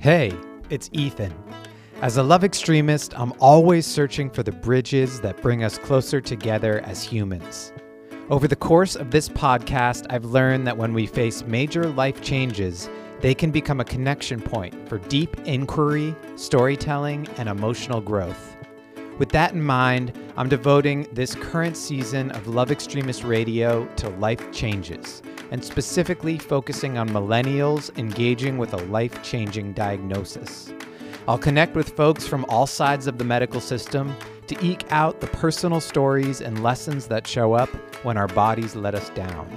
Hey, it's Ethan. As a love extremist, I'm always searching for the bridges that bring us closer together as humans. Over the course of this podcast, I've learned that when we face major life changes, they can become a connection point for deep inquiry, storytelling, and emotional growth. With that in mind, I'm devoting this current season of Love Extremist Radio to life changes, and specifically focusing on millennials engaging with a life changing diagnosis. I'll connect with folks from all sides of the medical system to eke out the personal stories and lessons that show up when our bodies let us down.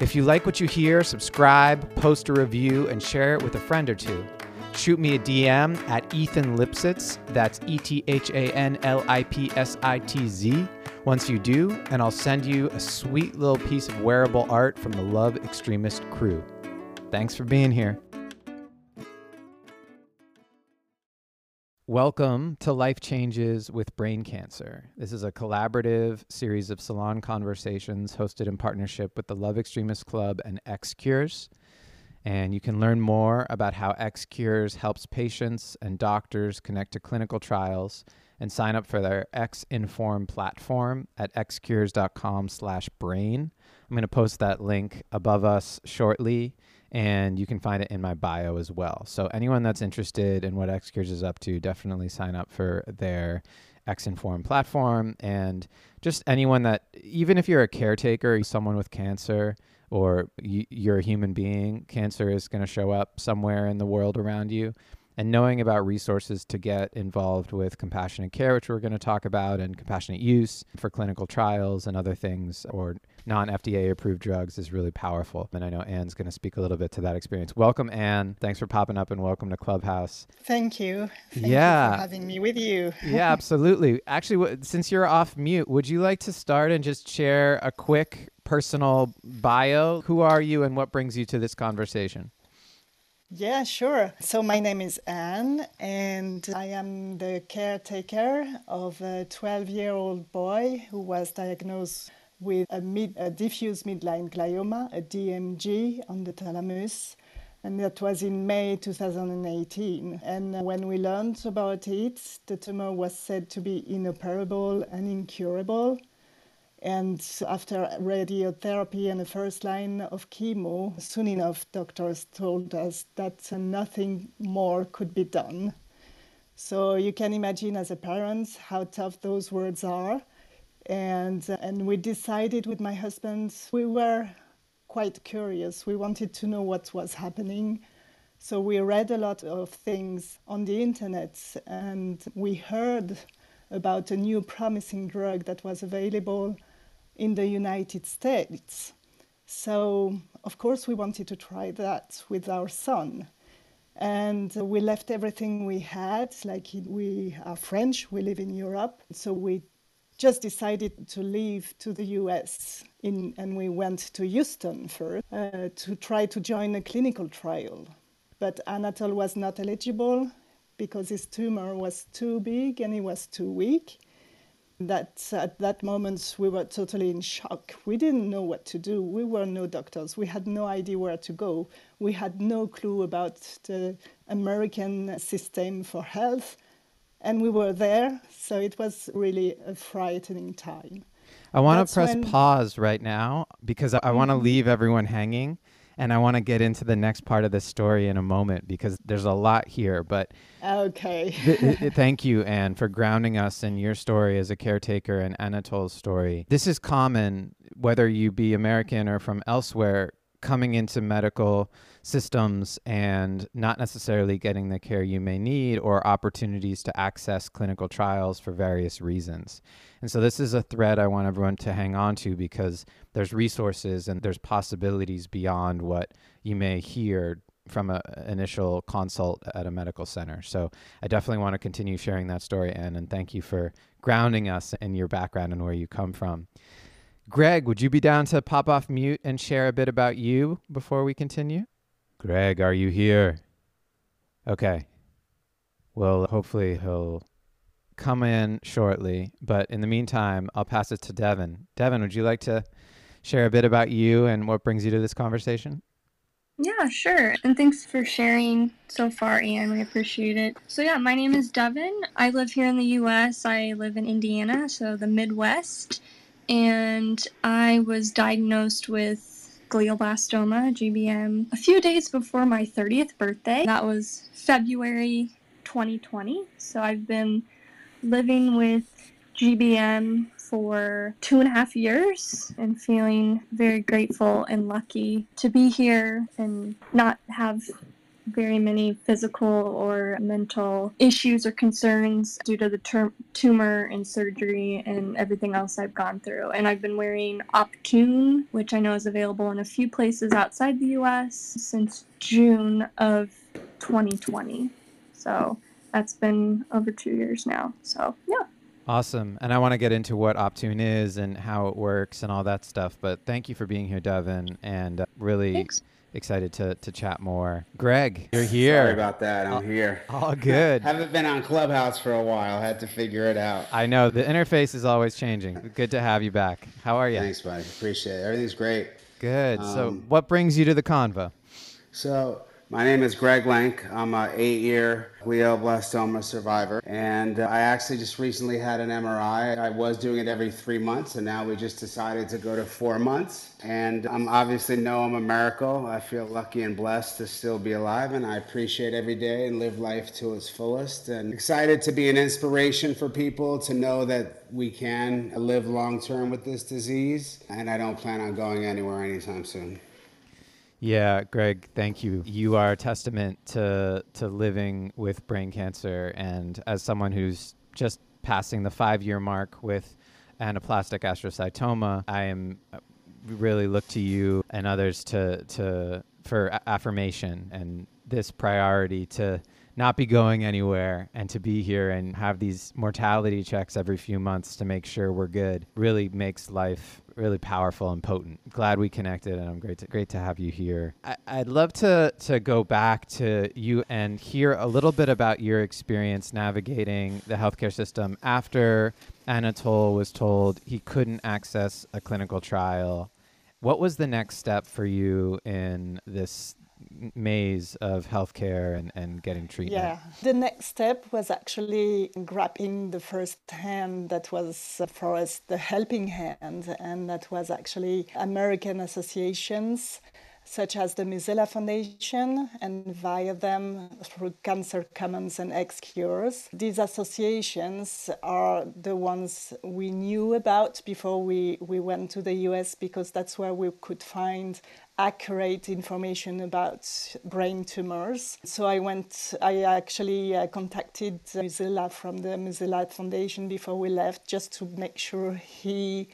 If you like what you hear, subscribe, post a review, and share it with a friend or two. Shoot me a DM at Ethan Lipsitz, that's E T H A N L I P S I T Z, once you do, and I'll send you a sweet little piece of wearable art from the Love Extremist crew. Thanks for being here. Welcome to Life Changes with Brain Cancer. This is a collaborative series of salon conversations hosted in partnership with the Love Extremist Club and X Cures. And you can learn more about how X Cures helps patients and doctors connect to clinical trials and sign up for their X Inform platform at xcures.com slash brain. I'm going to post that link above us shortly and you can find it in my bio as well. So anyone that's interested in what XCures is up to, definitely sign up for their X-Inform platform. And just anyone that, even if you're a caretaker, someone with cancer, or you're a human being, cancer is going to show up somewhere in the world around you. And knowing about resources to get involved with compassionate care, which we're going to talk about, and compassionate use for clinical trials and other things, or non FDA approved drugs is really powerful. And I know Anne's going to speak a little bit to that experience. Welcome, Anne. Thanks for popping up and welcome to Clubhouse. Thank you. Thank yeah. You for having me with you. yeah, absolutely. Actually, since you're off mute, would you like to start and just share a quick personal bio? Who are you and what brings you to this conversation? Yeah, sure. So my name is Anne, and I am the caretaker of a 12 year old boy who was diagnosed with a, mid, a diffuse midline glioma, a DMG, on the thalamus. And that was in May 2018. And when we learned about it, the tumor was said to be inoperable and incurable. And after radiotherapy and the first line of chemo, soon enough, doctors told us that nothing more could be done. So you can imagine as a parent how tough those words are. And, uh, and we decided with my husband, we were quite curious. We wanted to know what was happening. So we read a lot of things on the internet and we heard about a new promising drug that was available in the United States. So, of course, we wanted to try that with our son. And we left everything we had, like we are French, we live in Europe. So we just decided to leave to the US in, and we went to Houston first uh, to try to join a clinical trial. But Anatole was not eligible because his tumor was too big and he was too weak that at that moment we were totally in shock. We didn't know what to do. We were no doctors. We had no idea where to go. We had no clue about the American system for health. And we were there, so it was really a frightening time. I want to press when... pause right now because I, I want to leave everyone hanging and I want to get into the next part of the story in a moment because there's a lot here. But okay, th- th- thank you, Anne, for grounding us in your story as a caretaker and Anatole's story. This is common, whether you be American or from elsewhere, coming into medical systems and not necessarily getting the care you may need or opportunities to access clinical trials for various reasons. And so this is a thread I want everyone to hang on to because there's resources and there's possibilities beyond what you may hear from an initial consult at a medical center. So I definitely want to continue sharing that story, Anne, and thank you for grounding us in your background and where you come from. Greg, would you be down to pop off mute and share a bit about you before we continue? Greg, are you here? Okay. Well, hopefully he'll come in shortly. But in the meantime, I'll pass it to Devin. Devin, would you like to share a bit about you and what brings you to this conversation? Yeah, sure. And thanks for sharing so far, Anne. We appreciate it. So, yeah, my name is Devin. I live here in the U.S. I live in Indiana, so the Midwest. And I was diagnosed with glioblastoma, GBM, a few days before my 30th birthday. That was February 2020. So, I've been living with GBM for two and a half years and feeling very grateful and lucky to be here and not have very many physical or mental issues or concerns due to the ter- tumor and surgery and everything else I've gone through. And I've been wearing Optune, which I know is available in a few places outside the US since June of 2020. So that's been over two years now. So, yeah. Awesome. And I want to get into what Optune is and how it works and all that stuff. But thank you for being here, Devin, and uh, really Thanks. Excited to, to chat more. Greg, you're here. Sorry about that. I'm here. All good. Haven't been on Clubhouse for a while. Had to figure it out. I know the interface is always changing. Good to have you back. How are you? Thanks, buddy. Appreciate it. Everything's great. Good. so, Um, what brings you to the convo? So, my name is Greg Lank. I'm a eight-year glioblastoma survivor, and uh, I actually just recently had an MRI. I was doing it every three months, and now we just decided to go to four months. And I'm obviously know I'm a miracle. I feel lucky and blessed to still be alive, and I appreciate every day and live life to its fullest. And excited to be an inspiration for people to know that we can live long term with this disease. And I don't plan on going anywhere anytime soon. Yeah, Greg, thank you. You are a testament to to living with brain cancer, and as someone who's just passing the five year mark with anaplastic astrocytoma, I am uh, really look to you and others to to for affirmation and this priority to not be going anywhere and to be here and have these mortality checks every few months to make sure we're good really makes life really powerful and potent. Glad we connected, and I'm great to great to have you here. I, I'd love to to go back to you and hear a little bit about your experience navigating the healthcare system after Anatole was told he couldn't access a clinical trial. What was the next step for you in this maze of healthcare and, and getting treatment? Yeah, the next step was actually grabbing the first hand that was uh, for us the helping hand, and that was actually American associations such as the Musella Foundation and via them through Cancer Commons and X Cures. These associations are the ones we knew about before we, we went to the US because that's where we could find accurate information about brain tumors. So I went, I actually uh, contacted Musella from the Musella Foundation before we left just to make sure he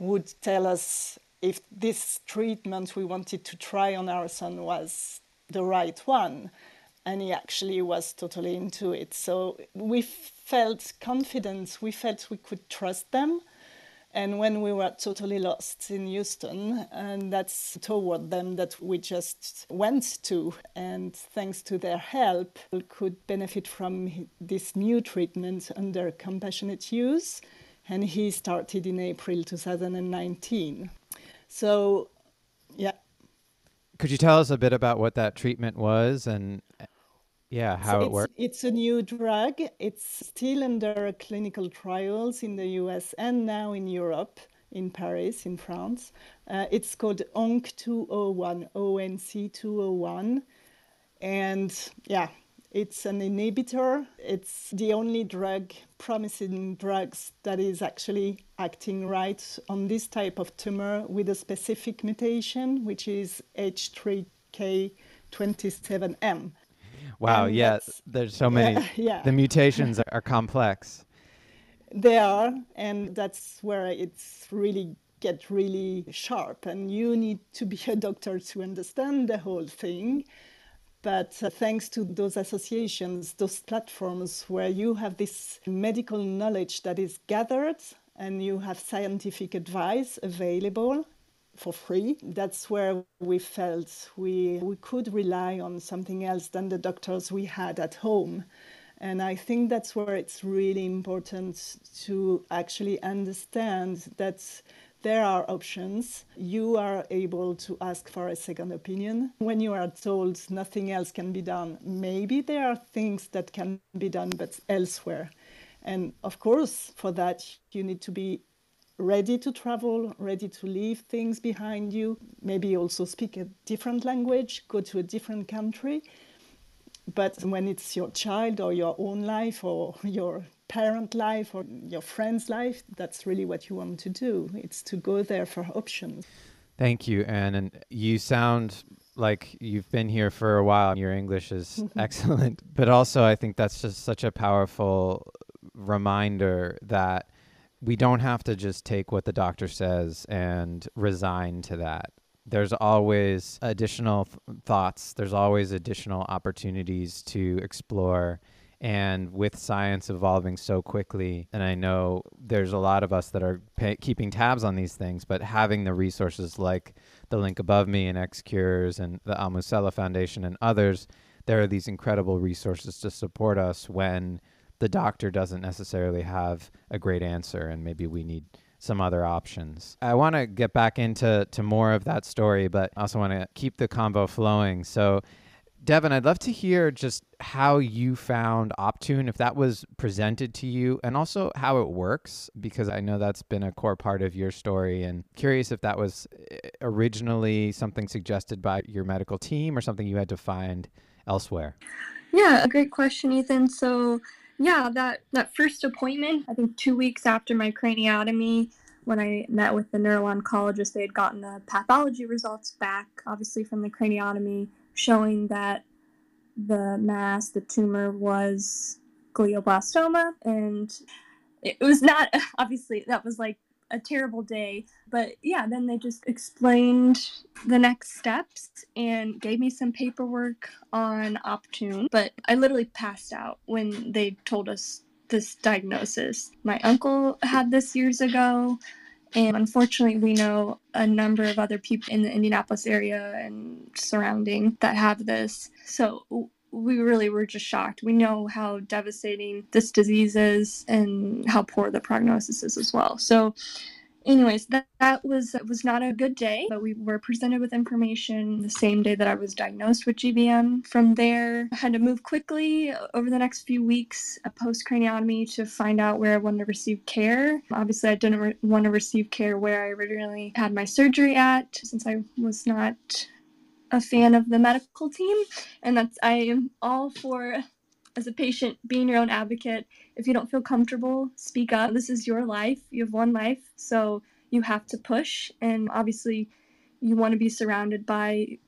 would tell us if this treatment we wanted to try on our son was the right one. And he actually was totally into it. So we felt confident, we felt we could trust them. And when we were totally lost in Houston, and that's toward them that we just went to, and thanks to their help, we could benefit from this new treatment under compassionate use. And he started in April 2019. So, yeah. Could you tell us a bit about what that treatment was and yeah, how So it it's, worked? It's a new drug. It's still under clinical trials in the US and now in Europe, in Paris, in France. Uh, it's called ONC201, ONC201. And yeah, it's an inhibitor. It's the only drug, promising drugs, that is actually acting right on this type of tumor with a specific mutation, which is H3K27M. Wow, and yeah, there's so many. Yeah, yeah. The mutations are, are complex. They are, and that's where it's really get really sharp. And you need to be a doctor to understand the whole thing. But uh, thanks to those associations, those platforms where you have this medical knowledge that is gathered and you have scientific advice available for free, that's where we felt we, we could rely on something else than the doctors we had at home. And I think that's where it's really important to actually understand that there are options. You are able to ask for a second opinion. When you are told nothing else can be done, maybe there are things that can be done, but elsewhere. And of course, for that, you need to be ready to travel, ready to leave things behind you, maybe also speak a different language, go to a different country. But when it's your child or your own life or your parent life or your friend's life, that's really what you want to do. It's to go there for options. Thank you, Anne. And you sound like you've been here for a while. Your English is excellent. But also, I think that's just such a powerful reminder that we don't have to just take what the doctor says and resign to that. There's always additional th- thoughts, there's always additional opportunities to explore. And with science evolving so quickly, and I know there's a lot of us that are pay- keeping tabs on these things, but having the resources like the link above me and X Cures and the Al Musella Foundation and others, there are these incredible resources to support us when the doctor doesn't necessarily have a great answer and maybe we need some other options. I want to get back into to more of that story, but I also want to keep the convo flowing. So, Devin, I'd love to hear just how you found Optune, if that was presented to you, and also how it works, because I know that's been a core part of your story. And curious if that was eh, originally something suggested by your medical team or something you had to find elsewhere. Yeah, a great question, Ethan. So, yeah, that that first appointment, I think two weeks after my craniotomy, when I met with the neuro-oncologist, they had gotten the pathology results back, obviously from the craniotomy, showing that the mass, the tumor, was glioblastoma, and it was not obviously that was like a terrible day. But yeah, then they just explained the next steps and gave me some paperwork on Optune. But I literally passed out when they told us this diagnosis. My uncle had this years ago. And unfortunately, we know a number of other people in the Indianapolis area and surrounding that have this. So we really were just shocked. We know how devastating this disease is and how poor the prognosis is as well. So, anyways, that, that was was not a good day, but we were presented with information the same day that I was diagnosed with GBM. From there, I had to move quickly over the next few weeks a post craniotomy to find out where I wanted to receive care. Obviously, I didn't re- want to receive care where I originally had my surgery at, since I was not a fan of the medical team, and that's I am all for as a patient being your own advocate. If you don't feel comfortable, speak up. This is your life. You have one life, so you have to push, and obviously, you want to be surrounded by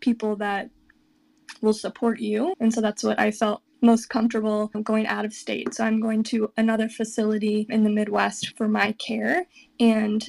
people that will support you, and so that's what I felt most comfortable going out of state. So I'm going to another facility in the Midwest for my care. And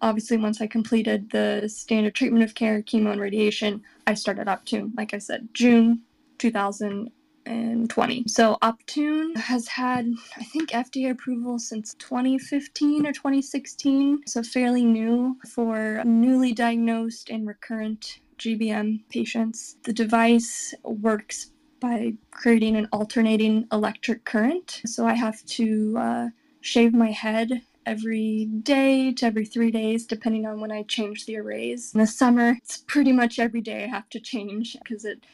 obviously once I completed the standard treatment of care, chemo and radiation, I started Optune, like I said, June 2020. So Optune has had, I think, FDA approval since 2015 or 2016, so fairly new for newly diagnosed and recurrent GBM patients. The device works by creating an alternating electric current. So I have to uh, shave my head every day to every three days, depending on when I change the arrays. In the summer, it's pretty much every day I have to change because it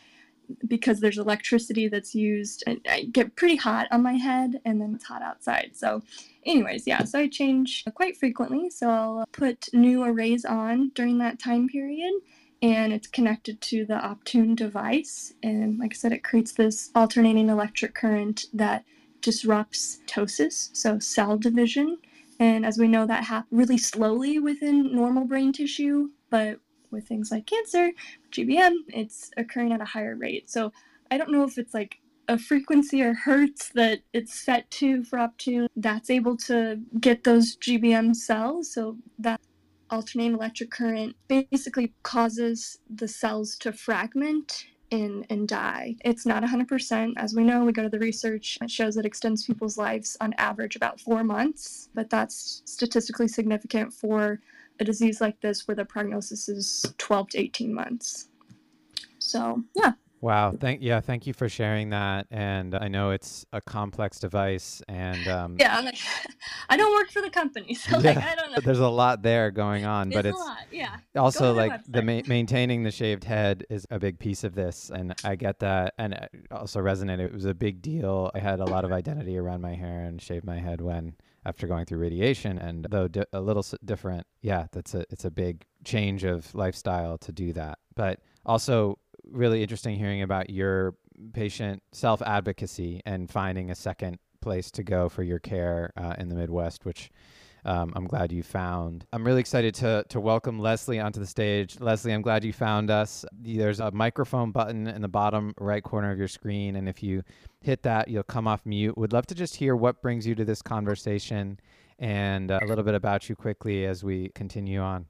because there's electricity that's used and I get pretty hot on my head and then it's hot outside. So anyways, yeah, so I change quite frequently. So I'll put new arrays on during that time period and it's connected to the Optune device. And like I said, it creates this alternating electric current that disrupts mitosis, so cell division, and as we know, that happens really slowly within normal brain tissue, but with things like cancer, GBM, it's occurring at a higher rate. So I don't know if it's like a frequency or hertz that it's set to for Optune that's able to get those GBM cells. So that alternating electric current basically causes the cells to fragment in and die. It's not 100%. As we know, we go to the research, it shows it extends people's lives on average about four months, but that's statistically significant for a disease like this where the prognosis is 12 to 18 months. So, yeah, Wow. Thank yeah. Thank you for sharing that. And I know it's a complex device, and um, yeah, like, I don't work for the company, so yeah, like I don't know. There's a lot there going on, it's but it's lot, yeah. Also, like the ma- maintaining the shaved head is a big piece of this, and I get that, and it also resonated. It was a big deal. I had a lot of identity around my hair and shaved my head when after going through radiation, and though di- a little different, yeah, that's a it's a big change of lifestyle to do that, but also really interesting hearing about your patient self advocacy and finding a second place to go for your care uh, in the Midwest, which um, I'm glad you found. I'm really excited to to welcome Leslie onto the stage. Leslie, I'm glad you found us. There's a microphone button in the bottom right corner of your screen, and if you hit that, you'll come off mute. Would love to just hear what brings you to this conversation and uh, a little bit about you quickly as we continue on.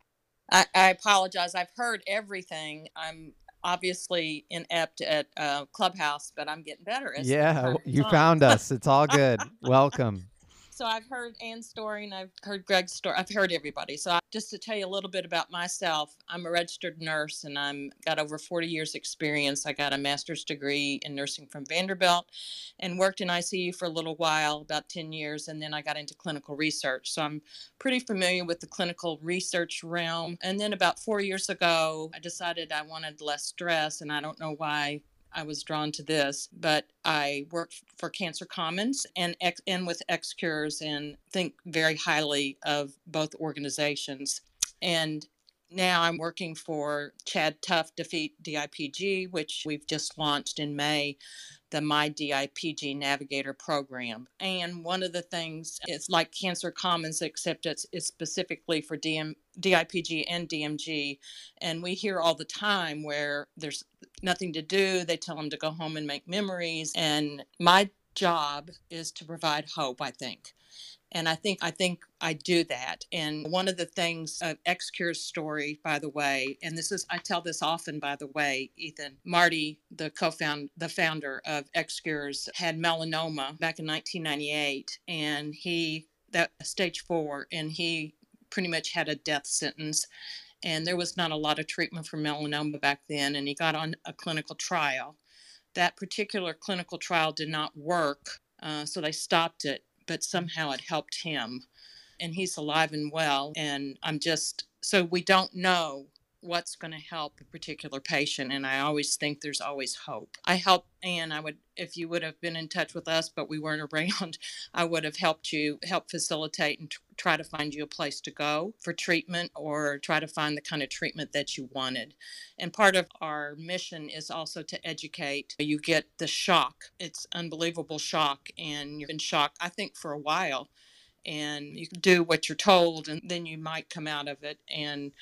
I, I apologize. I've heard everything. I'm obviously inept at uh, Clubhouse, but I'm getting better. yeah, you found us. It's all good. Welcome so I've heard Anne's story and I've heard Greg's story. I've heard everybody. So I, just to tell you a little bit about myself, I'm a registered nurse and I'm got over 40 years experience. I got a master's degree in nursing from Vanderbilt and worked in ICU for a little while, about 10 years, and then I got into clinical research. So I'm pretty familiar with the clinical research realm. And then about 4 years ago, I decided I wanted less stress and I don't know why I was drawn to this, but I work for Cancer Commons and and with X Cures and think very highly of both organizations. And now I'm working for ChadTough Defeat DIPG, which we've just launched in May, the My DIPG Navigator program. And one of the things, it's like Cancer Commons, except it's, it's specifically for DM, DIPG and DMG. And we hear all the time where there's nothing to do. They tell them to go home and make memories. And my job is to provide hope, I think. And I think I think I do that. And one of the things uh, of Cure's story, by the way, and this is I tell this often, by the way, Ethan Marty, the co-found the founder of X Cures, had melanoma back in 1998, and he that stage four, and he pretty much had a death sentence and there was not a lot of treatment for melanoma back then and he got on a clinical trial. That particular clinical trial did not work uh, so they stopped it but somehow it helped him and he's alive and well and i'm just so we don't know what's going to help a particular patient and i always think there's always hope. I help and i would if you would have been in touch with us but we weren't around i would have helped you help facilitate and t- try to find you a place to go for treatment or try to find the kind of treatment that you wanted. And part of our mission is also to educate. You get the shock. It's unbelievable shock and you've been shocked i think for a while and you do what you're told and then you might come out of it and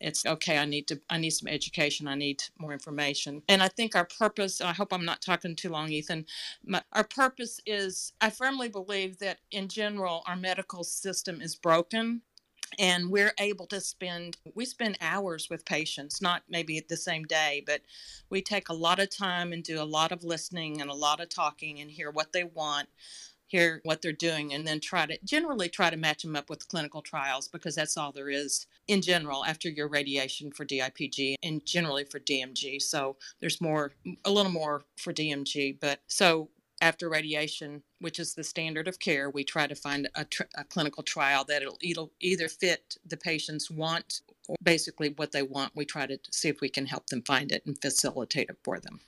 it's okay i need to i need some education i need more information. And i think our purpose i hope i'm not talking too long ethan our purpose is i firmly believe that in general our medical system is broken and we're able to spend we spend hours with patients not maybe the same day but we take a lot of time and do a lot of listening and a lot of talking and hear what they want hear what they're doing and then try to generally try to match them up with clinical trials because that's all there is in general after your radiation for DIPG and generally for DMG. So there's more a little more for DMG, but so after radiation, which is the standard of care, we try to find a, tr- a clinical trial that it'll, it'll either fit the patient's want or basically what they want. We try to see if we can help them find it and facilitate it for them.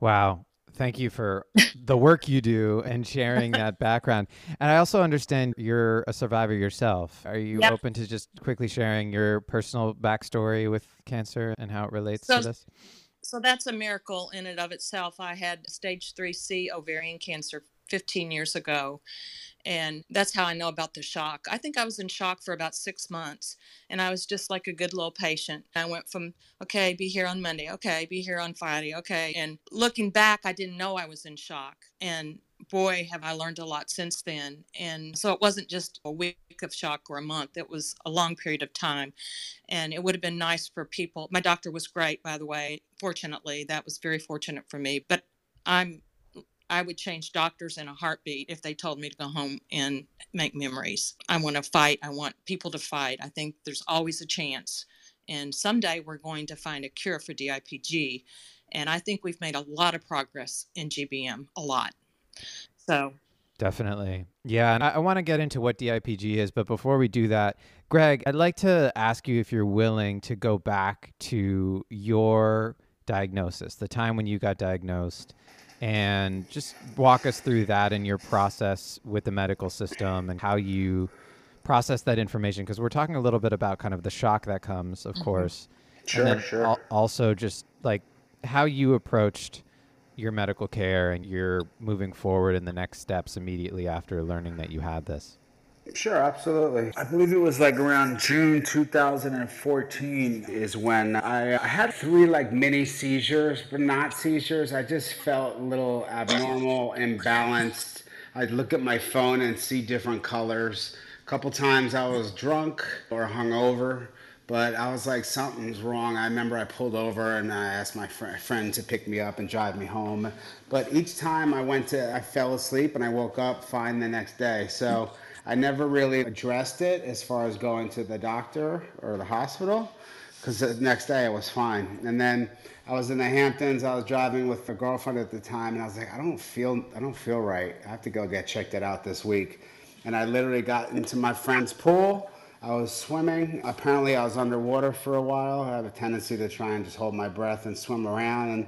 Wow thank you for the work you do and sharing that background. And I also understand you're a survivor yourself. Are you yep. open to just quickly sharing your personal backstory with cancer and how it relates so, to this? So that's a miracle in and of itself. I had stage 3C ovarian cancer 15 years ago and that's how I know about the shock. I think I was in shock for about six months, and I was just like a good little patient. I went from, okay, be here on Monday, okay, be here on Friday, okay. And looking back, I didn't know I was in shock. And boy, have I learned a lot since then. And so it wasn't just a week of shock or a month, it was a long period of time. And it would have been nice for people. My doctor was great, by the way. Fortunately, that was very fortunate for me. But I'm I would change doctors in a heartbeat if they told me to go home and make memories. I want to fight. I want people to fight. I think there's always a chance. And someday we're going to find a cure for DIPG. And I think we've made a lot of progress in GBM, a lot. So Definitely. Yeah. And I, I want to get into what DIPG is. But before we do that, Greg, I'd like to ask you if you're willing to go back to your diagnosis, the time when you got diagnosed, and just walk us through that and your process with the medical system and how you process that information. Because we're talking a little bit about kind of the shock that comes, of Mhm. course. Sure, and then sure. al- also, just like how you approached your medical care and you're moving forward in the next steps immediately after learning that you had this. Sure, absolutely. I believe it was like around June 2014 is when I, I had three like mini seizures, but not seizures. I just felt a little abnormal, and imbalanced. I'd look at my phone and see different colors. A couple times I was drunk or hungover, but I was like, something's wrong. I remember I pulled over and I asked my fr- friend to pick me up and drive me home. But each time I went to, I fell asleep and I woke up fine the next day. So I never really addressed it as far as going to the doctor or the hospital because the next day I was fine. And then I was in the Hamptons. I was driving with a girlfriend at the time, and I was like, I don't feel, I don't feel right. I have to go get checked it out this week. And I literally got into my friend's pool. I was swimming. Apparently, I was underwater for a while. I have a tendency to try and just hold my breath and swim around. And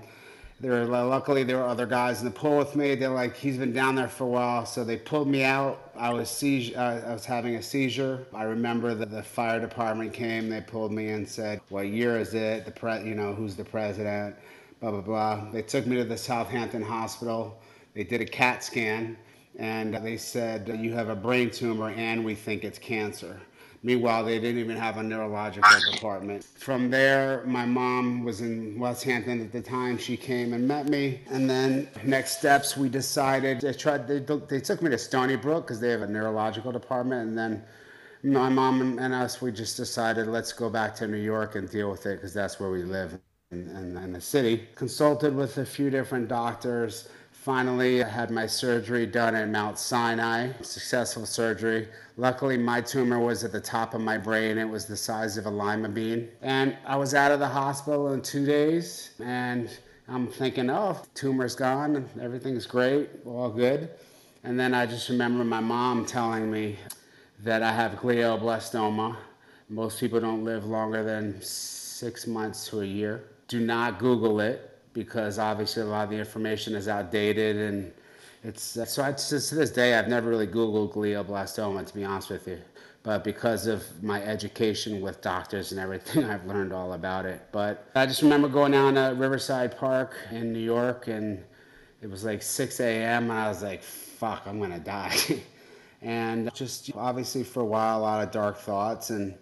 there were luckily there were other guys in the pool with me. They're like, he's been down there for a while, so they pulled me out. I was seizure, uh, I was having a seizure. I remember that the fire department came. They pulled me and said, "What year is it? The pre, you know, who's the president?" Blah blah blah. They took me to the Southampton hospital. They did a CAT scan, and they said you have a brain tumor, and we think it's cancer. Meanwhile, they didn't even have a neurological department. From there, my mom was in West Hampton at the time. She came and met me. And then next steps, we decided, they tried, they, they took me to Stony Brook because they have a neurological department. And then my mom and us, we just decided, let's go back to New York and deal with it because that's where we live in, in, in the city. Consulted with a few different doctors. Finally, I had my surgery done at Mount Sinai, successful surgery. Luckily, my tumor was at the top of my brain. It was the size of a lima bean. And I was out of the hospital in two days. And I'm thinking, oh, tumor's gone, everything's great, all good. And then I just remember my mom telling me that I have glioblastoma. Most people don't live longer than six months to a year. Do not Google it because obviously a lot of the information is outdated and it's so I, to this day I've never really Googled glioblastoma to be honest with you. But because of my education with doctors and everything, I've learned all about it. But I just remember going down to Riverside Park in New York and it was like 6 a.m. and I was like, fuck, I'm gonna die. and just obviously for a while, a lot of dark thoughts. And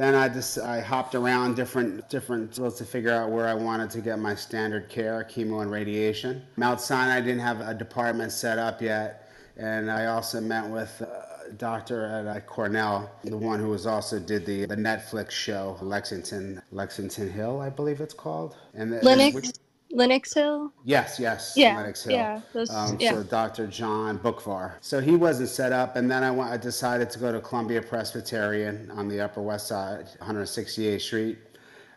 then I just I hopped around different different fields to figure out where I wanted to get my standard care, chemo and radiation. Mount Sinai didn't have a department set up yet, and I also met with. Uh, doctor at uh, Cornell, the one who was also did the, the Netflix show Lexington Lexington Hill, I believe it's called. And the, Lenox, which- Lenox Hill. Yes, yes. Yeah, Lenox Hill. yeah, those- Um, yeah. So Dr. John Boockvar. So he wasn't set up, and then I, went, I decided to go to Columbia Presbyterian on the Upper West Side, 168th Street.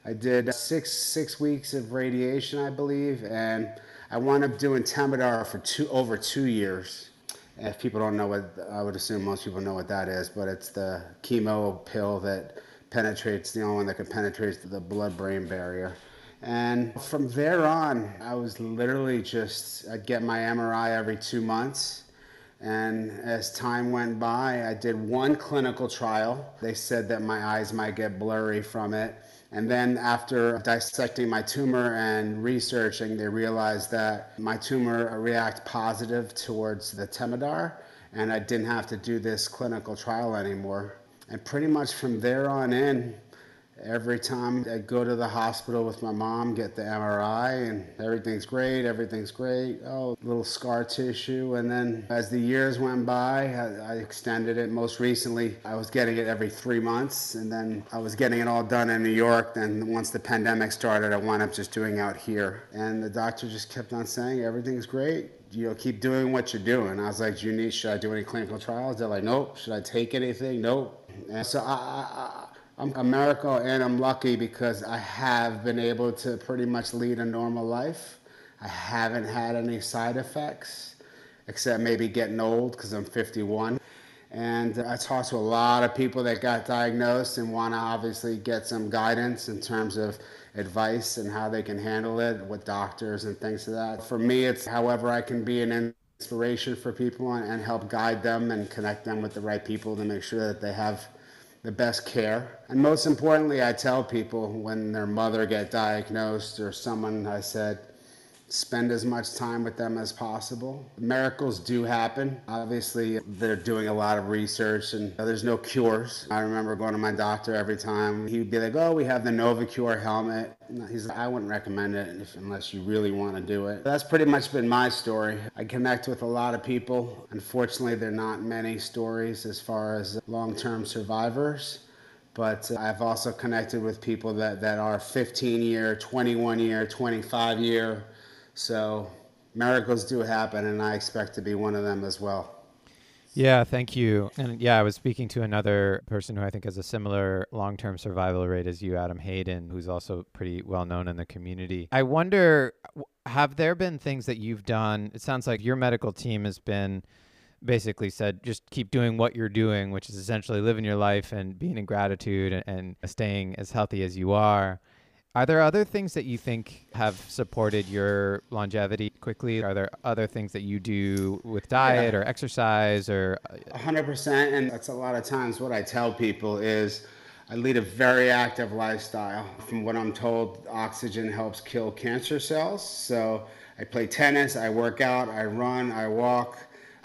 I did six six weeks of radiation, I believe, and I wound up doing Temodar for two over two years. If people don't know what, I would assume most people know what that is, but it's the chemo pill that penetrates, the only one that can penetrate the blood-brain barrier. And from there on, I was literally just, I'd get my MRI every two months. And as time went by, I did one clinical trial. They said that my eyes might get blurry from it. And then after dissecting my tumor and researching, they realized that my tumor react positive towards the Temodar, and I didn't have to do this clinical trial anymore. And pretty much from there on in, every time I go to the hospital with my mom, get the MRI, and everything's great, everything's great. Oh, little scar tissue. And then as the years went by, I, I extended it. Most recently, I was getting it every three months, and then I was getting it all done in New York. Then once the pandemic started, I wound up just doing out here. And the doctor just kept on saying, everything's great. You know, keep doing what you're doing. I was like, Junice, should I do any clinical trials? They're like, nope. Should I take anything? Nope. And so I, I, I'm miracle and I'm lucky because I have been able to pretty much lead a normal life. I haven't had any side effects except maybe getting old because I'm 51. And uh, I talked to a lot of people that got diagnosed and want to obviously get some guidance in terms of advice and how they can handle it with doctors and things like that. For me, it's however I can be an inspiration for people and help guide them and connect them with the right people to make sure that they have the best care. And most importantly, I tell people when their mother get diagnosed or someone I said, spend as much time with them as possible. Miracles do happen. Obviously, they're doing a lot of research and there's no cures. I remember going to my doctor every time. He would be like, oh, we have the Novocure helmet. He's like, I wouldn't recommend it if, unless you really want to do it. That's pretty much been my story. I connect with a lot of people. Unfortunately, there are not many stories as far as long-term survivors but uh, I've also connected with people that, that are 15 year, 21 year, 25 year, so miracles do happen, and I expect to be one of them as well. Yeah, thank you. And yeah, I was speaking to another person who I think has a similar long term survival rate as you, Adam Hayden, who's also pretty well known in the community. I wonder have there been things that you've done? It sounds like your medical team has been basically said just keep doing what you're doing, which is essentially living your life and being in gratitude and, and staying as healthy as you are. Are there other things that you think have supported your longevity quickly? Are there other things that you do with diet yeah. or exercise or 100% uh, and that's a lot of times what I tell people is I lead a very active lifestyle. From what I'm told, oxygen helps kill cancer cells. So I play tennis, I work out, I run, I walk,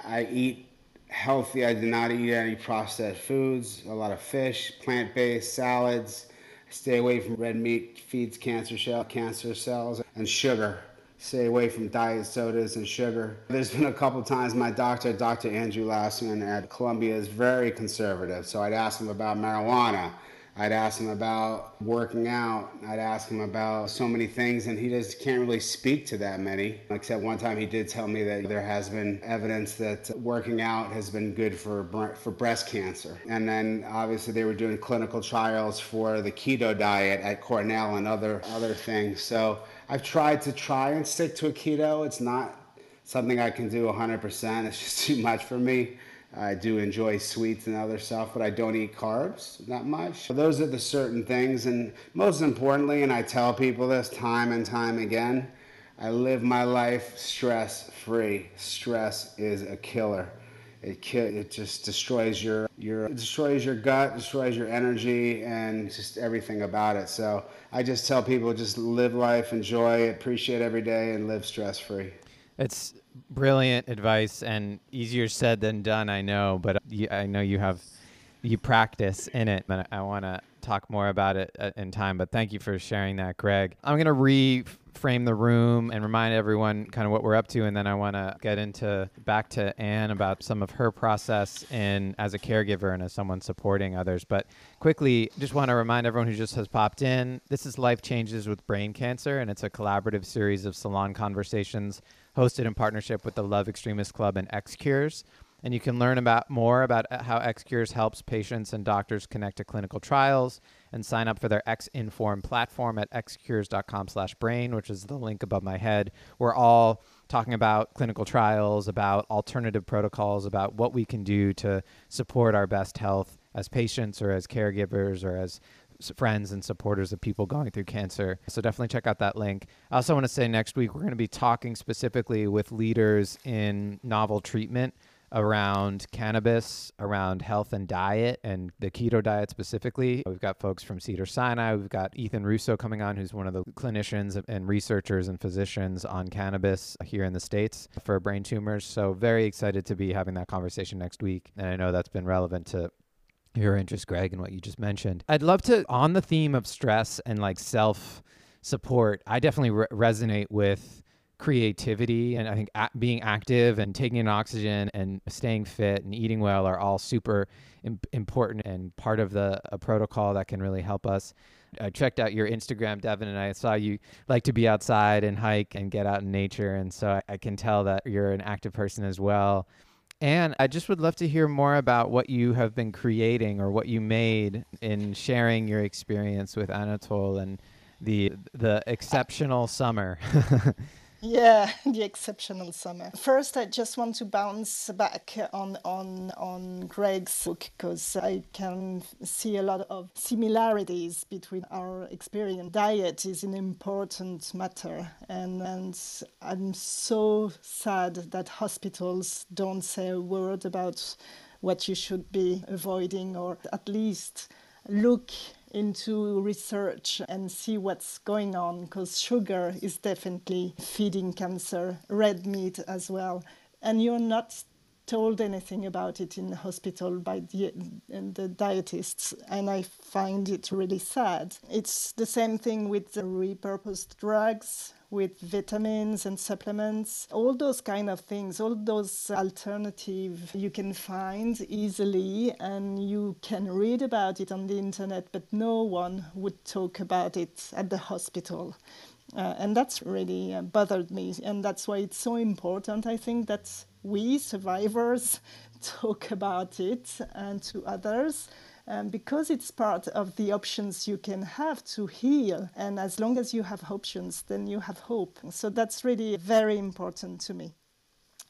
I eat healthy. I do not eat any processed foods, a lot of fish, plant-based salads Stay away from red meat, feeds cancer cell, cancer cells, and sugar. Stay away from diet sodas and sugar. There's been a couple times my doctor, Dr. Andrew Lassman at Columbia, is very conservative. So I'd ask him about marijuana. I'd ask him about working out. I'd ask him about so many things, and he just can't really speak to that many. Except one time he did tell me that there has been evidence that working out has been good for for breast cancer. And then obviously they were doing clinical trials for the keto diet at Cornell and other other things. So I've tried to try and stick to a keto. It's not something I can do 100%. It's just too much for me. I do enjoy sweets and other stuff, but I don't eat carbs that much. Those are the certain things. And most importantly, and I tell people this time and time again, I live my life stress free. Stress is a killer. It, ki- it just destroys your, your destroys your gut, destroys your energy, and just everything about it. So I just tell people just live life, enjoy, appreciate every day, and live stress free. It's brilliant advice and easier said than done, I know, but I know you have you practice in it, and I want to talk more about it uh, in time. But thank you for sharing that, Greg. I'm going to reframe the room and remind everyone kind of what we're up to, and then I want to get into back to Anne about some of her process in as a caregiver and as someone supporting others. But quickly, just want to remind everyone who just has popped in, this is Life Changes with Brain Cancer, and it's a collaborative series of salon conversations hosted in partnership with the Love Extremist Club and X Cures. And you can learn about more about uh, how X Cures helps patients and doctors connect to clinical trials and sign up for their X Inform platform at xcures.com/brain, which is the link above my head. We're all talking about clinical trials, about alternative protocols, about what we can do to support our best health as patients or as caregivers or as friends and supporters of people going through cancer. So definitely check out that link. I also want to say next week we're going to be talking specifically with leaders in novel treatment around cannabis, around health and diet, and the keto diet specifically. We've got folks from Cedar Sinai. We've got Ethan Russo coming on, who's one of the clinicians and researchers and physicians on cannabis here in the States for brain tumors. So, very excited to be having that conversation next week. And I know that's been relevant to your interest, Greg, and what you just mentioned. I'd love to, on the theme of stress and like self support, I definitely re- resonate with creativity and I think a- being active and taking in oxygen and staying fit and eating well are all super Im- important and part of the a protocol that can really help us. I checked out your Instagram, Devin, and I saw you like to be outside and hike and get out in nature. And so I, I can tell that you're an active person as well. And I just would love to hear more about what you have been creating or what you made in sharing your experience with Anatole and the the exceptional summer. Yeah, the exceptional summer. First, I just want to bounce back on on on Greg's book because I can see a lot of similarities between our experience. Diet is an important matter, and and I'm so sad that hospitals don't say a word about what you should be avoiding, or at least look into research and see what's going on because sugar is definitely feeding cancer, red meat as well. And you're not told anything about it in the hospital by the, the dietists, and I find it really sad. It's the same thing with the repurposed drugs with vitamins and supplements, all those kind of things, all those alternative you can find easily and you can read about it on the internet, but no one would talk about it at the hospital. Uh, and that's really uh, bothered me, and that's why it's so important. I think that we survivors talk about it and to others um, because it's part of the options you can have to heal. And as long as you have options, then you have hope. So that's really very important to me.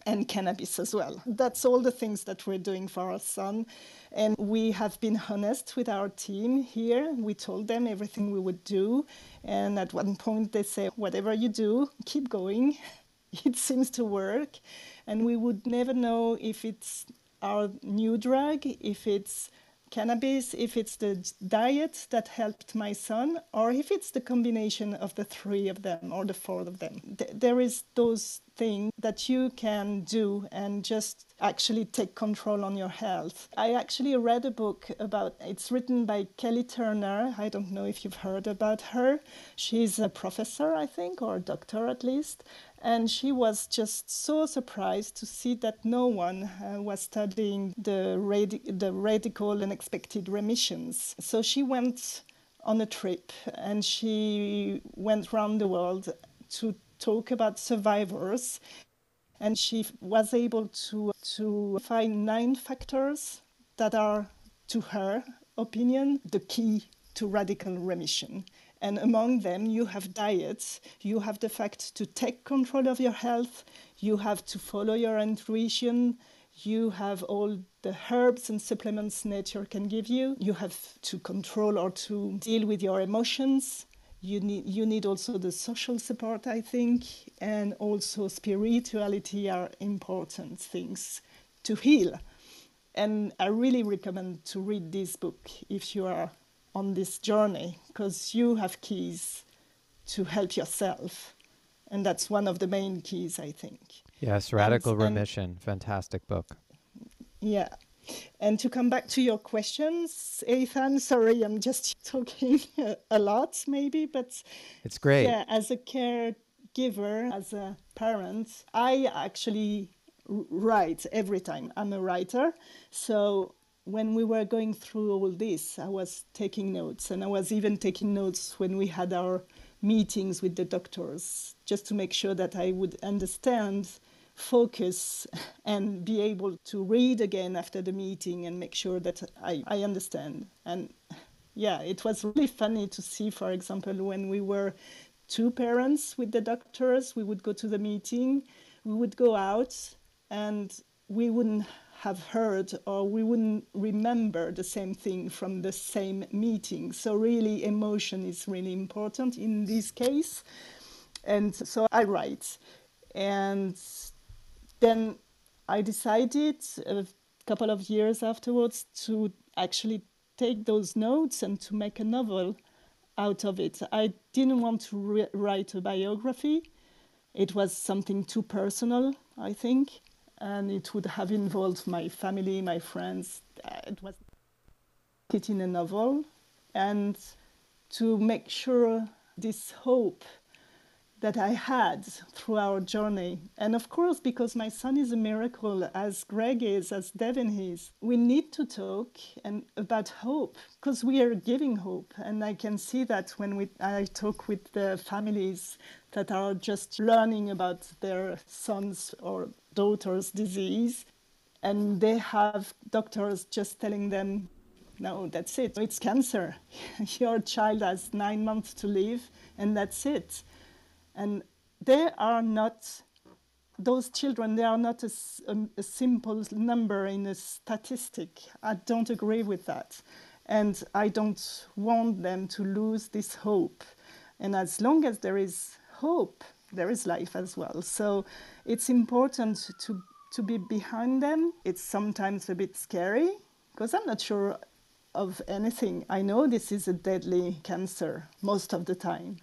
And cannabis as well. That's all the things that we're doing for our son. And we have been honest with our team here. We told them everything we would do. And at one point, they say, whatever you do, keep going. It seems to work. And we would never know if it's our new drug, if it's cannabis, if it's the diet that helped my son, or if it's the combination of the three of them or the four of them. there is those things that you can do and just actually take control on your health. I actually read a book about it's written by Kelly Turner. I don't know if you've heard about her. She's a professor, I think, or a doctor at least. And she was just so surprised to see that no one uh, was studying the, radi- the radical unexpected remissions. So she went on a trip and she went around the world to talk about survivors. And she was able to, to find nine factors that are, to her opinion, the key to radical remission. And among them, you have diets, you have the fact to take control of your health, you have to follow your intuition, you have all the herbs and supplements nature can give you, you have to control or to deal with your emotions. You need, you need also the social support, I think, and also spirituality are important things to heal. And I really recommend to read this book if you are on this journey because you have keys to help yourself. And that's one of the main keys, I think. Yes, Radical and, Remission. And, Fantastic book. Yeah. And to come back to your questions, Ethan, sorry, I'm just talking a lot, maybe, but it's great. Yeah, as a caregiver, as a parent, I actually write every time. I'm a writer. So when we were going through all this, I was taking notes, and I was even taking notes when we had our meetings with the doctors, just to make sure that I would understand, focus, and be able to read again after the meeting and make sure that I, I understand. And yeah, it was really funny to see, for example, when we were two parents with the doctors, we would go to the meeting, we would go out, and we wouldn't have heard or we wouldn't remember the same thing from the same meeting. So, really, emotion is really important in this case. And so I write. And then I decided a couple of years afterwards to actually take those notes and to make a novel out of it. I didn't want to re- write a biography, it was something too personal, I think and it would have involved my family, my friends. It was it in a novel, and to make sure this hope that I had through our journey. And of course, because my son is a miracle, as Greg is, as Devin is, we need to talk and about hope because we are giving hope. And I can see that when we, I talk with the families that are just learning about their sons or daughter's disease. and they have doctors just telling them, no, that's it. It's cancer. Your child has nine months to live, and that's it. And they are not, those children, they are not a, a, simple number in a statistic. I don't agree with that. And I don't want them to lose this hope. And as long as there is hope, there is life as well. So it's important to to be behind them. It's sometimes a bit scary because I'm not sure of anything. I know this is a deadly cancer most of the time.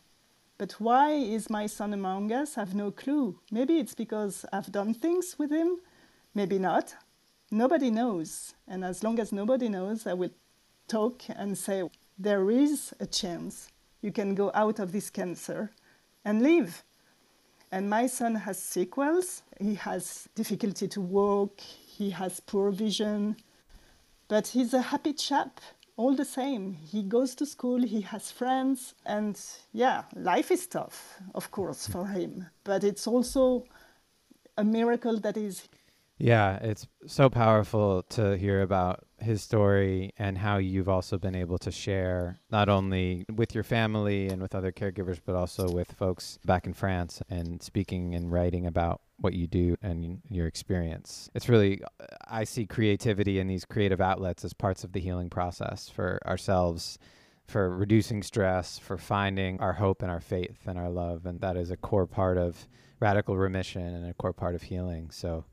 But why is my son among us? I have no clue. Maybe it's because I've done things with him. Maybe not. Nobody knows. And as long as nobody knows, I will talk and say, there is a chance you can go out of this cancer and live. And my son has sequels. He has difficulty to walk, he has poor vision, but he's a happy chap all the same. He goes to school, he has friends, and yeah, life is tough, of course, hmm. for him. But it's also a miracle that is yeah, it's so powerful to hear about his story and how you've also been able to share not only with your family and with other caregivers, but also with folks back in France and speaking and writing about what you do and your experience. It's really, uh, I see creativity in these creative outlets as parts of the healing process for ourselves for reducing stress, for finding our hope and our faith and our love. And that is a core part of radical remission and a core part of healing. So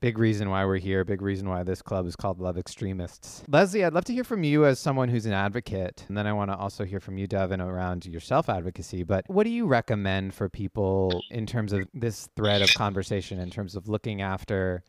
big reason why we're here, big reason why this club is called Love Extremists. Leslie, I'd love to hear from you as someone who's an advocate. And then I want to also hear from you, Devin, around your self advocacy. But what do you recommend for people in terms of this thread of conversation, in terms of looking after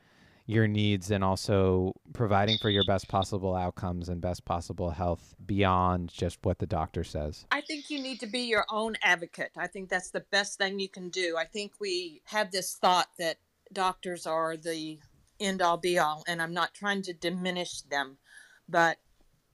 your needs and also providing for your best possible outcomes and best possible health beyond just what the doctor says? I think you need to be your own advocate. I think that's the best thing you can do. I think we have this thought that doctors are the end all be all, and I'm not trying to diminish them, but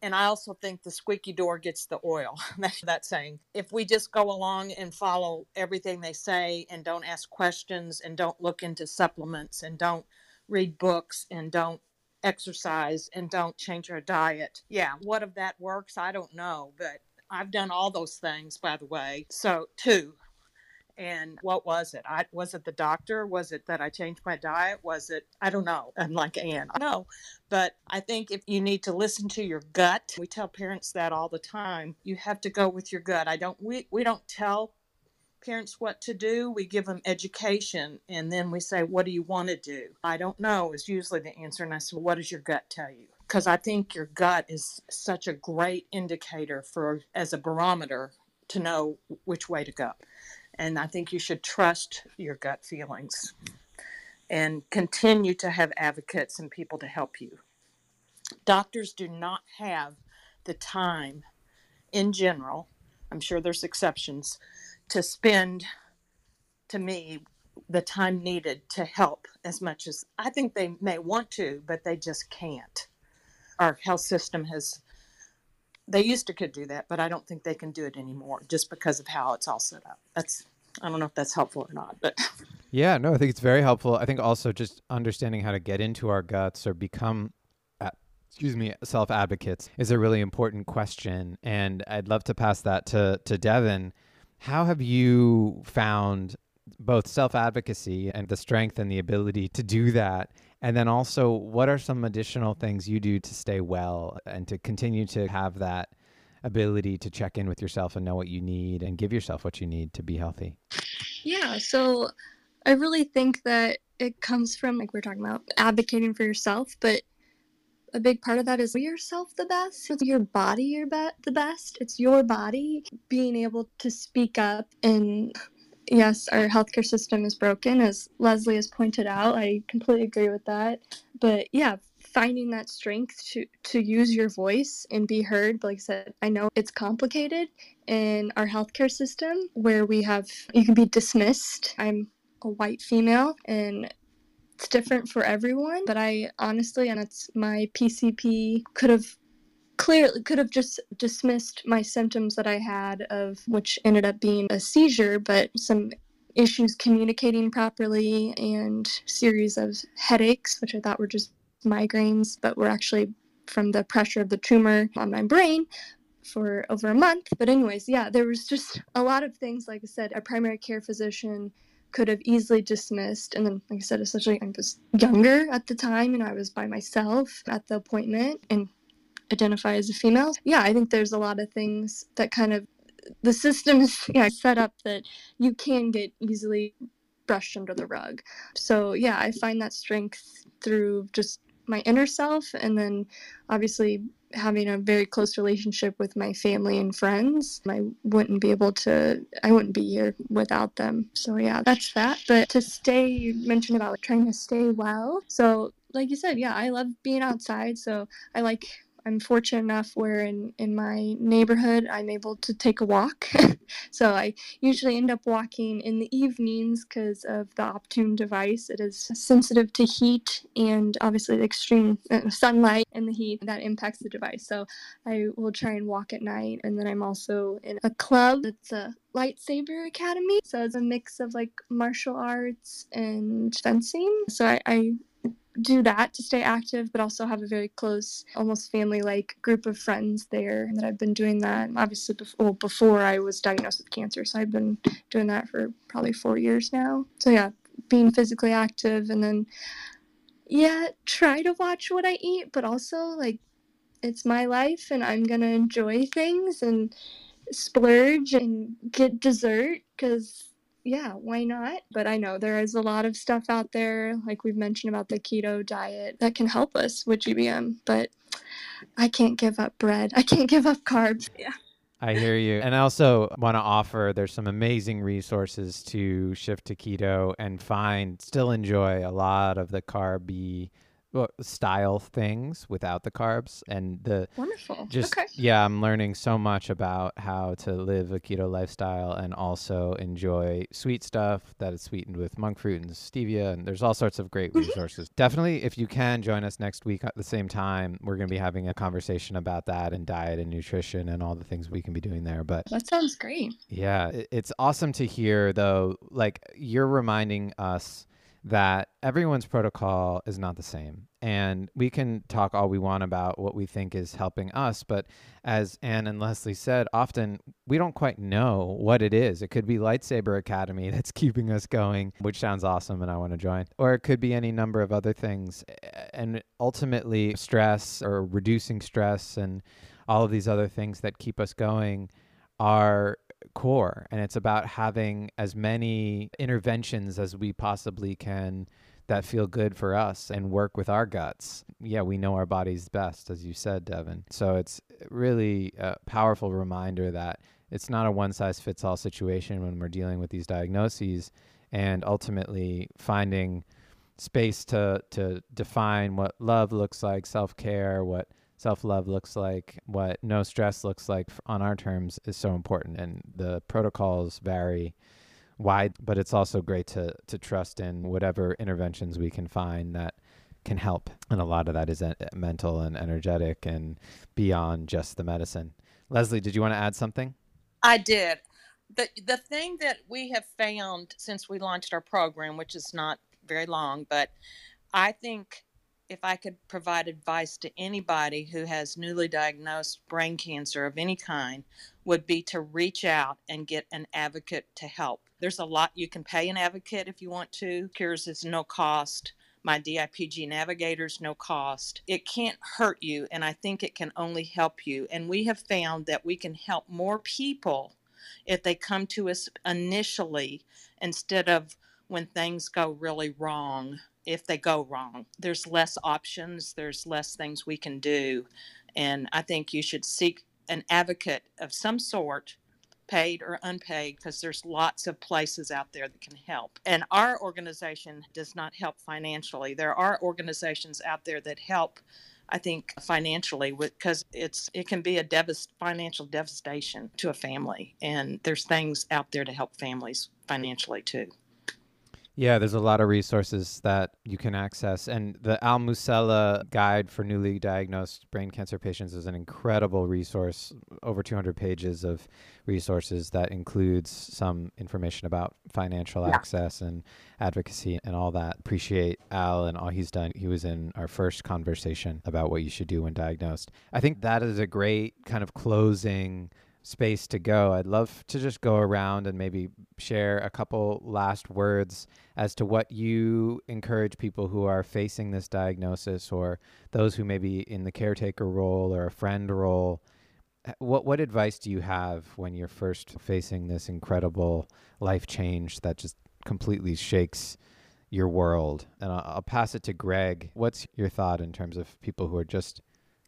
and I also think the squeaky door gets the oil. That's that saying. If we just go along and follow everything they say and don't ask questions and don't look into supplements and don't read books and don't exercise and don't change our diet. Yeah, what if that works? I don't know, but I've done all those things by the way. So, two, and what was it? I was it the doctor? Was it that I changed my diet? Was it I don't know. I'm like Anne. No. But I think if you need to listen to your gut, we tell parents that all the time. You have to go with your gut. I don't we, we don't tell parents what to do. We give them education and then we say, What do you want to do? I don't know is usually the answer. And I say, What does your gut tell you? Because I think your gut is such a great indicator for as a barometer to know which way to go. And I think you should trust your gut feelings and continue to have advocates and people to help you. Doctors do not have the time in general, I'm sure there's exceptions, to spend, to me, the time needed to help as much as I think they may want to, but they just can't. Our health system has they used to could do that, but I don't think they can do it anymore just because of how it's all set up. That's I don't know if that's helpful or not, but yeah, no, I think it's very helpful. I think also just understanding how to get into our guts or become uh, excuse me, self advocates is a really important question. And I'd love to pass that to, to Devin. How have you found both self advocacy and the strength and the ability to do that? And then also, what are some additional things you do to stay well and to continue to have that ability to check in with yourself and know what you need and give yourself what you need to be healthy? Yeah, so I really think that it comes from, like we are talking about, advocating for yourself, but a big part of that is yourself the best. It's your body your be- the best. It's your body being able to speak up and yes, our healthcare system is broken, as Leslie has pointed out. I completely agree with that. But yeah, finding that strength to, to use your voice and be heard. Like I said, I know it's complicated in our healthcare system where we have, you can be dismissed. I'm a white female and it's different for everyone. But I honestly, and it's my PCP could have clearly could have just dismissed my symptoms that I had of which ended up being a seizure, but some issues communicating properly and series of headaches, which I thought were just migraines, but were actually from the pressure of the tumor on my brain for over a month. But, anyways, yeah, there was just a lot of things. Like I said, a primary care physician could have easily dismissed. And then, like I said, essentially, I was younger at the time and I was by myself at the appointment and identify as a female. Yeah, I think there's a lot of things that kind of the system is yeah, set up that you can get easily brushed under the rug. So, yeah, I find that strength through just my inner self and then obviously having a very close relationship with my family and friends. I wouldn't be able to, I wouldn't be here without them. So, yeah, that's that. But to stay, you mentioned about like, trying to stay well. So, like you said, yeah, I love being outside. So, I like I'm fortunate enough where in, in my neighborhood I'm able to take a walk. so I usually end up walking in the evenings because of the Optune device. It is sensitive to heat and obviously the extreme uh, sunlight and the heat that impacts the device. So I will try and walk at night. And then I'm also in a club. It's a lightsaber academy. So it's a mix of like martial arts and fencing. So I, I do that to stay active, but also have a very close, almost family like group of friends there. And that I've been doing that obviously before, well, before I was diagnosed with cancer. So I've been doing that for probably four years now. So yeah, being physically active and then, yeah, try to watch what I eat, but also like it's my life and I'm to enjoy things and splurge and get dessert because yeah, why not? But I know there is a lot of stuff out there, like we've mentioned about the keto diet, that can help us with GBM. But I can't give up bread. I can't give up carbs. Yeah. I hear you. And I also want to offer there's some amazing resources to shift to keto and find, still enjoy a lot of the carby style things without the carbs and the wonderful just okay. yeah i'm learning so much about how to live a keto lifestyle and also enjoy sweet stuff that is sweetened with monk fruit and stevia and there's all sorts of great mm-hmm. resources definitely if you can join us next week at the same time we're going to be having a conversation about that and diet and nutrition and all the things we can be doing there but that sounds great yeah it's awesome to hear though like you're reminding us that everyone's protocol is not the same. And we can talk all we want about what we think is helping us. But as Anne and Leslie said, often we don't quite know what it is. It could be Lightsaber Academy that's keeping us going, which sounds awesome and I want to join. Or it could be any number of other things. And ultimately, stress or reducing stress and all of these other things that keep us going are core and it's about having as many interventions as we possibly can that feel good for us and work with our guts. Yeah, we know our bodies best, as you said, Devin. So it's really a powerful reminder that it's not a one size fits all situation when we're dealing with these diagnoses and ultimately finding space to to define what love looks like, self-care, what self love looks like, what no stress looks like on our terms is so important. And the protocols vary wide, but it's also great to, to trust in whatever interventions we can find that can help. And a lot of that is eh, mental and energetic and beyond just the medicine. Leslie, did you want to add something? I did. The, the thing that we have found since we launched our program, which is not very long, but I think if I could provide advice to anybody who has newly diagnosed brain cancer of any kind, would be to reach out and get an advocate to help. There's a lot you can pay an advocate if you want to. Cures is no cost. My DIPG navigator's no cost. It can't hurt you, and I think it can only help you. And we have found that we can help more people if they come to us initially instead of when things go really wrong if they go wrong. There's less options, there's less things we can do. And I think you should seek an advocate of some sort, paid or unpaid, because there's lots of places out there that can help. And our organization does not help financially. There are organizations out there that help. I think financially, because it's it can be a devast, financial devastation to a family, and there's things out there to help families financially too. Yeah, there's a lot of resources that you can access. And the Al Musella Guide for Newly Diagnosed Brain Cancer Patients is an incredible resource, over 200 pages of resources that includes some information about financial yeah. access and advocacy and all that. Appreciate Al and all he's done. He was in our first conversation about what you should do when diagnosed. I think that is a great kind of closing space to go. I'd love to just go around and maybe share a couple last words as to what you encourage people who are facing this diagnosis or those who may be in the caretaker role or a friend role. What what advice do you have when you're first facing this incredible life change that just completely shakes your world? And I'll, I'll pass it to Greg. What's your thought in terms of people who are just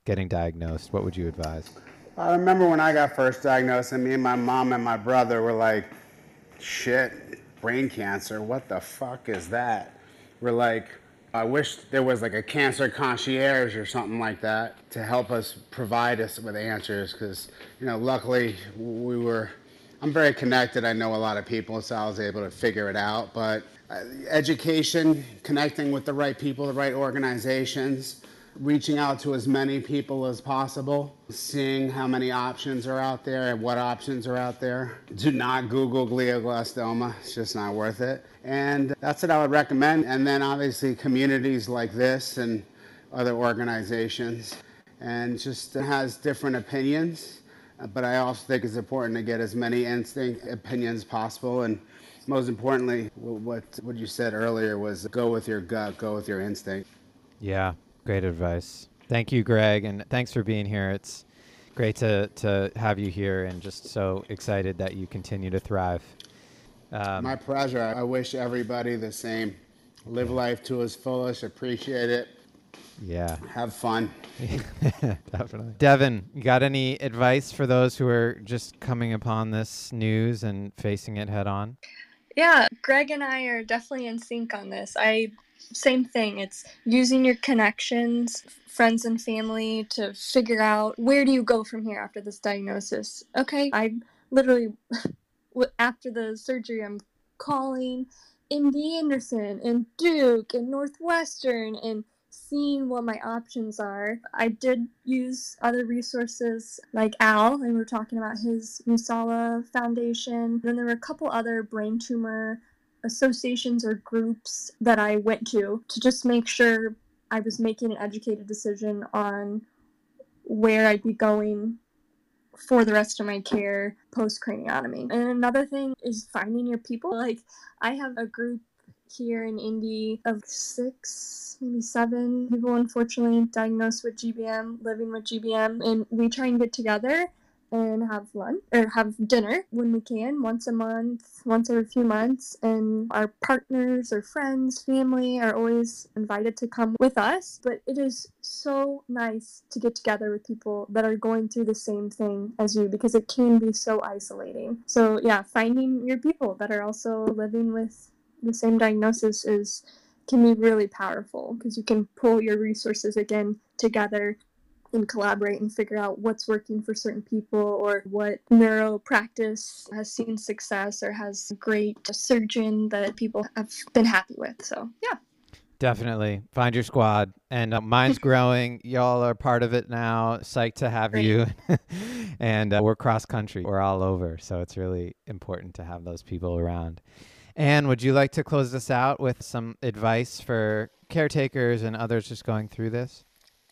getting diagnosed? What would you advise? I remember when I got first diagnosed, and me and my mom and my brother were like, shit, brain cancer, what the fuck is that? We're like, I wish there was like a cancer concierge or something like that to help us provide us with answers because, you know, luckily we were, I'm very connected. I know a lot of people, so I was able to figure it out. But uh, education, connecting with the right people, the right organizations, reaching out to as many people as possible, seeing how many options are out there and what options are out there. Do not Google glioblastoma, it's just not worth it. And that's what I would recommend. And then obviously communities like this and other organizations, and just has different opinions. But I also think it's important to get as many instinct opinions possible. And most importantly, what, what you said earlier was go with your gut, go with your instinct. Yeah, Great advice. Thank you, Greg, and thanks for being here. It's great to, to have you here and just so excited that you continue to thrive. Um, My pleasure. I wish everybody the same. Live life to its fullest, appreciate it. Yeah. Have fun. Definitely. Devin, you got any advice for those who are just coming upon this news and facing it head on? Yeah, Greg and I are definitely in sync on this. I same thing. It's using your connections, friends and family to figure out where do you go from here after this diagnosis. Okay, I literally after the surgery I'm calling MD Anderson and Duke and Northwestern and seeing what my options are. I did use other resources like Al, and we are talking about his Musella Foundation. Then there were a couple other brain tumor associations or groups that I went to to just make sure I was making an educated decision on where I'd be going for the rest of my care post craniotomy. And another thing is finding your people. Like, I have a group here in Indy of six, maybe seven people, unfortunately, diagnosed with GBM, living with GBM, and we try and get together and have lunch or have dinner when we can once a month once every few months. And our partners or friends family are always invited to come with us. But it is so nice to get together with people that are going through the same thing as you because it can be so isolating. So yeah finding your people that are also living with the same diagnosis is can be really powerful because you can pull your resources again together and collaborate and figure out what's working for certain people or what neuro practice has seen success or has a great surgeon that people have been happy with. So, yeah. Definitely. Find your squad. And uh, mine's growing. Y'all are part of it now. Psyched to have Great. you. and uh, we're cross country. We're all over. So it's really important to have those people around. And would you like to close this out with some advice for caretakers and others just going through this?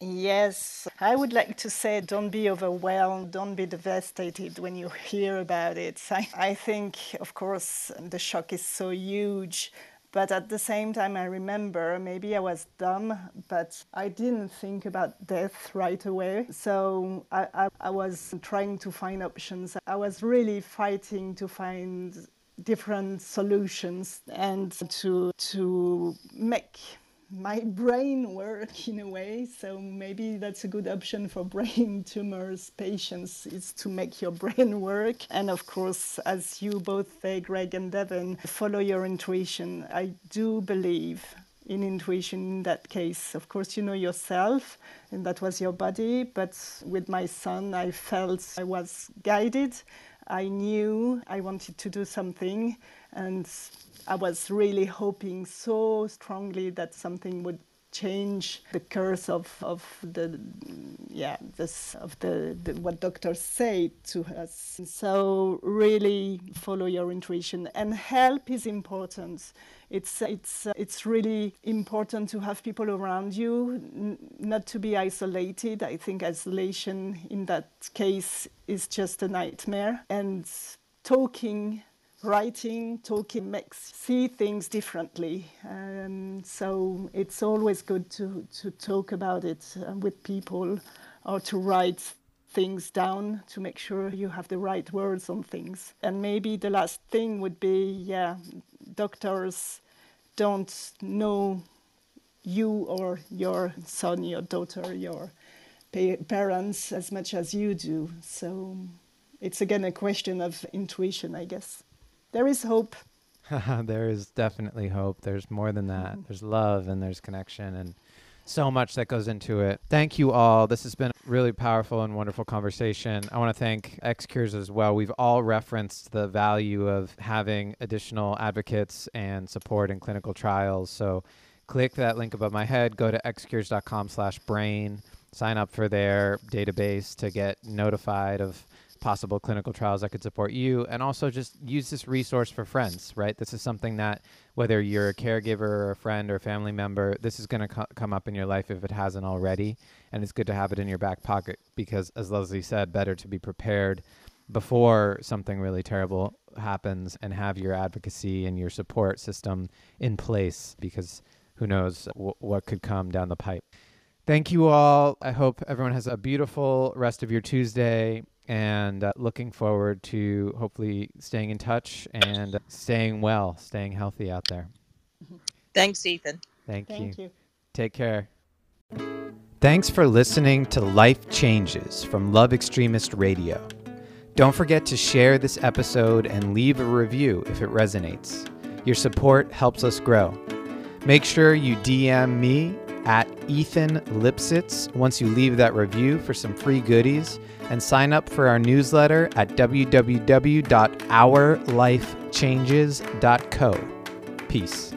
Yes, I would like to say don't be overwhelmed, don't be devastated when you hear about it. I, I think, of course, the shock is so huge. But at the same time, I remember maybe I was dumb, but I didn't think about death right away. So I, I, I was trying to find options. I was really fighting to find different solutions and to to make my brain work in a way. So maybe that's a good option for brain tumors patients is to make your brain work. And of course, as you both say, Greg and Devin, follow your intuition. I do believe in intuition in that case. Of course, you know yourself, and that was your body. But with my son, I felt I was guided. I knew I wanted to do something, and I was really hoping so strongly that something would change the curse of, of the yeah this of the, the, what doctors say to us. So really follow your intuition and help is important. It's it's it's really important to have people around you n- not to be isolated. I think isolation in that case is just a nightmare. And talking writing, talking makes see things differently. Um, so it's always good to, to talk about it uh, with people or to write things down to make sure you have the right words on things. And maybe the last thing would be, yeah, doctors don't know you or your son, your daughter, your pa- parents as much as you do. So it's again a question of intuition, I guess there is hope. there is definitely hope. There's more than that. Mm-hmm. There's love and there's connection and so much that goes into it. Thank you all. This has been a really powerful and wonderful conversation. I want to thank XCures as well. We've all referenced the value of having additional advocates and support in clinical trials. So click that link above my head, go to xcures.com slash brain, sign up for their database to get notified of possible clinical trials that could support you and also just use this resource for friends right? This is something that whether you're a caregiver or a friend or a family member this is going to co- come up in your life if it hasn't already and it's good to have it in your back pocket because as leslie said better to be prepared before something really terrible happens and have your advocacy and your support system in place because who knows w- what could come down the pipe. Thank you all. I hope everyone has a beautiful rest of your Tuesday and uh, looking forward to hopefully staying in touch and staying well, staying healthy out there. Thanks, Ethan. Thank, Thank you. you. Take care. Thanks for listening to Life Changes from Love Extremist Radio. Don't forget to share this episode and leave a review if it resonates. Your support helps us grow. Make sure you DM me at Ethan Lipsitz once you leave that review for some free goodies and sign up for our newsletter at www.ourlifechanges.co. Peace.